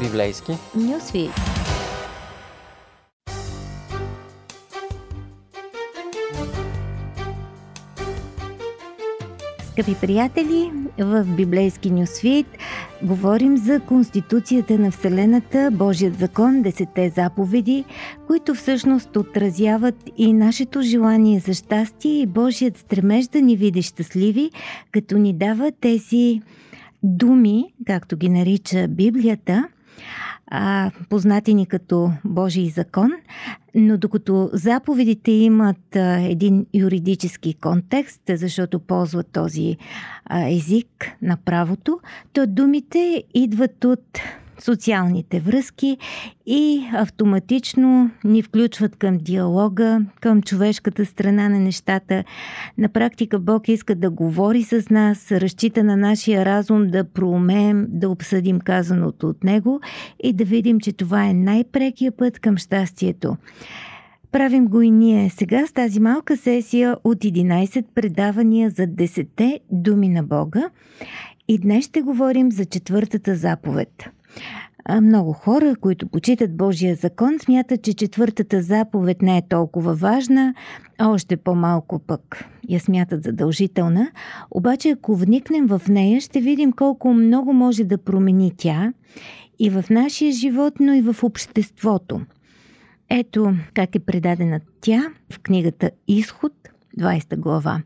Библейски. Нюсвит. Скъпи приятели, в Библейски нюсвит говорим за Конституцията на Вселената, Божият закон, Десете заповеди, които всъщност отразяват и нашето желание за щастие и Божият стремеж да ни види щастливи, като ни дава тези думи, както ги нарича Библията, а, познати ни като Божий закон, но докато заповедите имат а, един юридически контекст, защото ползват този а, език на правото, то думите идват от социалните връзки и автоматично ни включват към диалога, към човешката страна на нещата. На практика Бог иска да говори с нас, разчита на нашия разум да проумеем, да обсъдим казаното от Него и да видим, че това е най-прекия път към щастието. Правим го и ние сега с тази малка сесия от 11 предавания за 10 думи на Бога. И днес ще говорим за четвъртата заповед – много хора, които почитат Божия закон, смятат, че четвъртата заповед не е толкова важна, а още по-малко пък я смятат задължителна. Обаче, ако вникнем в нея, ще видим колко много може да промени тя и в нашия живот, но и в обществото. Ето как е предадена тя в книгата Изход, 20 глава.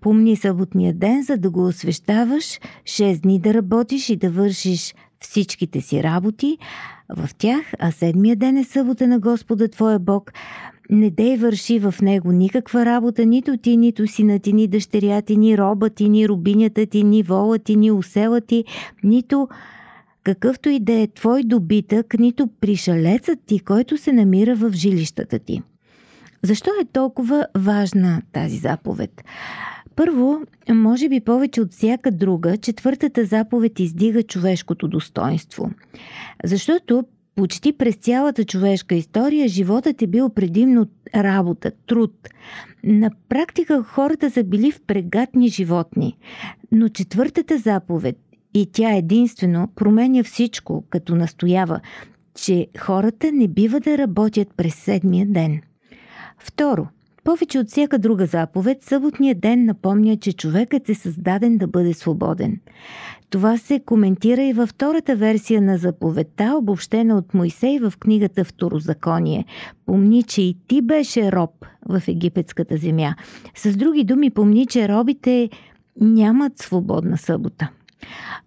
Помни съботния ден, за да го освещаваш, 6 дни да работиш и да вършиш всичките си работи в тях, а седмия ден е събота на Господа Твоя Бог. Не дей върши в него никаква работа, нито ти, нито сина ти, ни дъщеря ти, ни роба ти, ни рубинята ти, ни вола ти, ни усела ти, нито какъвто и да е твой добитък, нито пришалецът ти, който се намира в жилищата ти. Защо е толкова важна тази заповед? Първо, може би повече от всяка друга, четвъртата заповед издига човешкото достоинство. Защото почти през цялата човешка история животът е бил предимно работа, труд. На практика хората са били впрегатни животни. Но четвъртата заповед, и тя единствено променя всичко, като настоява, че хората не бива да работят през седмия ден. Второ – повече от всяка друга заповед, съботният ден напомня, че човекът е създаден да бъде свободен. Това се коментира и във втората версия на заповедта, обобщена от Моисей в книгата Второзаконие. Помни, че и ти беше роб в египетската земя. С други думи, помни, че робите нямат свободна събота.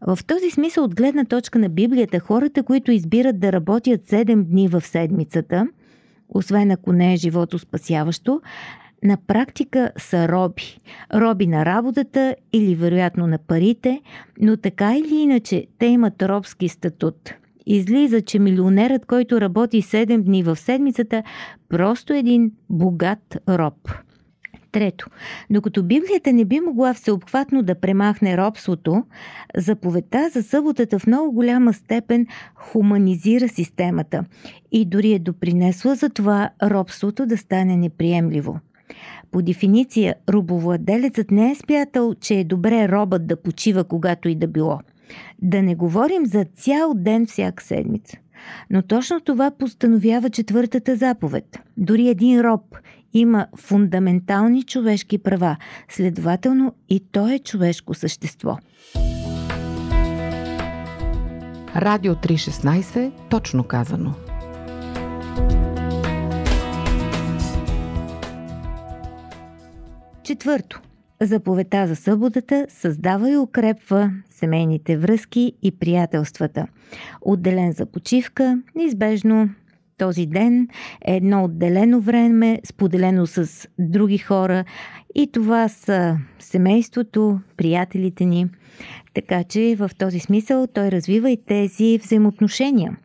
В този смисъл, от гледна точка на Библията, хората, които избират да работят 7 дни в седмицата – освен ако не е живото спасяващо, на практика са роби. Роби на работата или вероятно на парите, но така или иначе те имат робски статут. Излиза, че милионерът, който работи 7 дни в седмицата, просто един богат роб. Трето, докато Библията не би могла всеобхватно да премахне робството, заповедта за съботата в много голяма степен хуманизира системата и дори е допринесла за това робството да стане неприемливо. По дефиниция, робовладелецът не е смятал, че е добре робът да почива когато и да било. Да не говорим за цял ден всяка седмица. Но точно това постановява четвъртата заповед. Дори един роб има фундаментални човешки права, следователно и то е човешко същество. Радио 316, точно казано. Четвърто. Заповедта за съботата създава и укрепва семейните връзки и приятелствата. Отделен за почивка, неизбежно този ден е едно отделено време, споделено с други хора и това са семейството, приятелите ни. Така че в този смисъл той развива и тези взаимоотношения.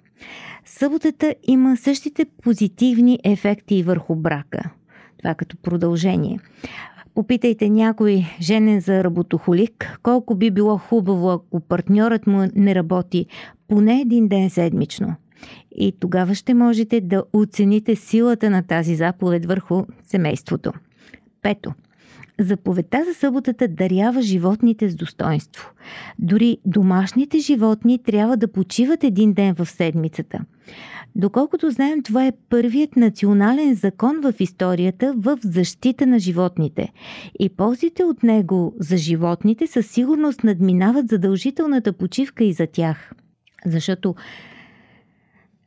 Съботата има същите позитивни ефекти върху брака. Това като продължение. Попитайте някой женен за работохолик, колко би било хубаво, ако партньорът му не работи поне един ден седмично – и тогава ще можете да оцените силата на тази заповед върху семейството. Пето. Заповедта за съботата дарява животните с достоинство. Дори домашните животни трябва да почиват един ден в седмицата. Доколкото знаем, това е първият национален закон в историята в защита на животните. И ползите от него за животните със сигурност надминават задължителната почивка и за тях. Защото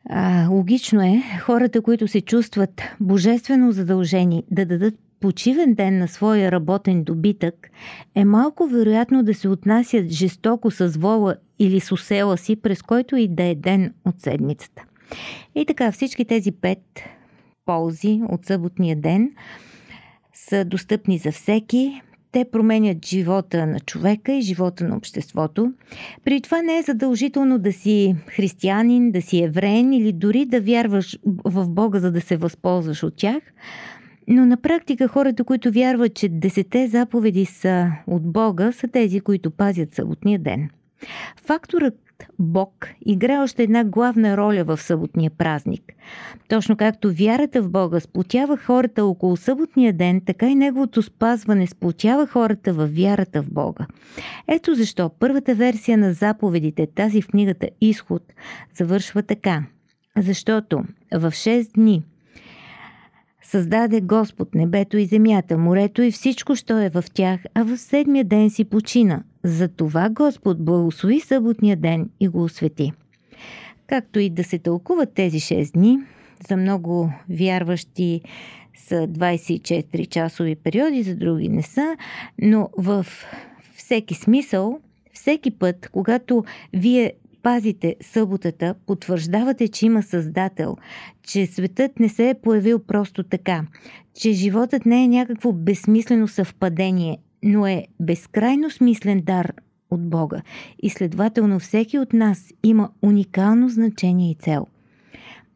а, логично е хората, които се чувстват божествено задължени да дадат почивен ден на своя работен добитък, е малко вероятно да се отнасят жестоко с вола или с усела си, през който и да е ден от седмицата. И така, всички тези пет ползи от съботния ден са достъпни за всеки. Те променят живота на човека и живота на обществото. При това не е задължително да си християнин, да си евреен или дори да вярваш в Бога, за да се възползваш от тях. Но на практика хората, които вярват, че десете заповеди са от Бога, са тези, които пазят съботния ден. Факторът Бог играе още една главна роля в съботния празник. Точно както вярата в Бога сплотява хората около съботния ден, така и неговото спазване сплотява хората в вярата в Бога. Ето защо първата версия на заповедите, тази в книгата Изход, завършва така. Защото в 6 дни Създаде Господ небето и земята, морето и всичко, що е в тях, а в седмия ден си почина. Затова Господ благослови съботния ден и го освети. Както и да се тълкуват тези 6 дни, за много вярващи са 24 часови периоди, за други не са, но в всеки смисъл, всеки път, когато вие пазите съботата, потвърждавате, че има Създател, че светът не се е появил просто така, че животът не е някакво безсмислено съвпадение, но е безкрайно смислен дар от Бога и следователно всеки от нас има уникално значение и цел.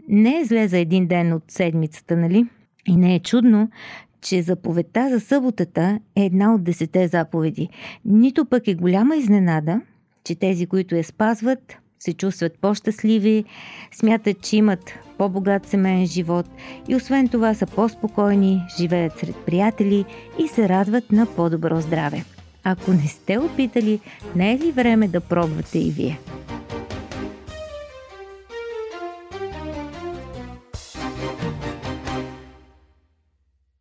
Не е зле за един ден от седмицата, нали? И не е чудно, че заповедта за съботата е една от десете заповеди. Нито пък е голяма изненада, че тези, които я спазват, се чувстват по-щастливи, смятат, че имат по-богат семейен живот и освен това са по-спокойни, живеят сред приятели и се радват на по-добро здраве. Ако не сте опитали, не е ли време да пробвате и вие?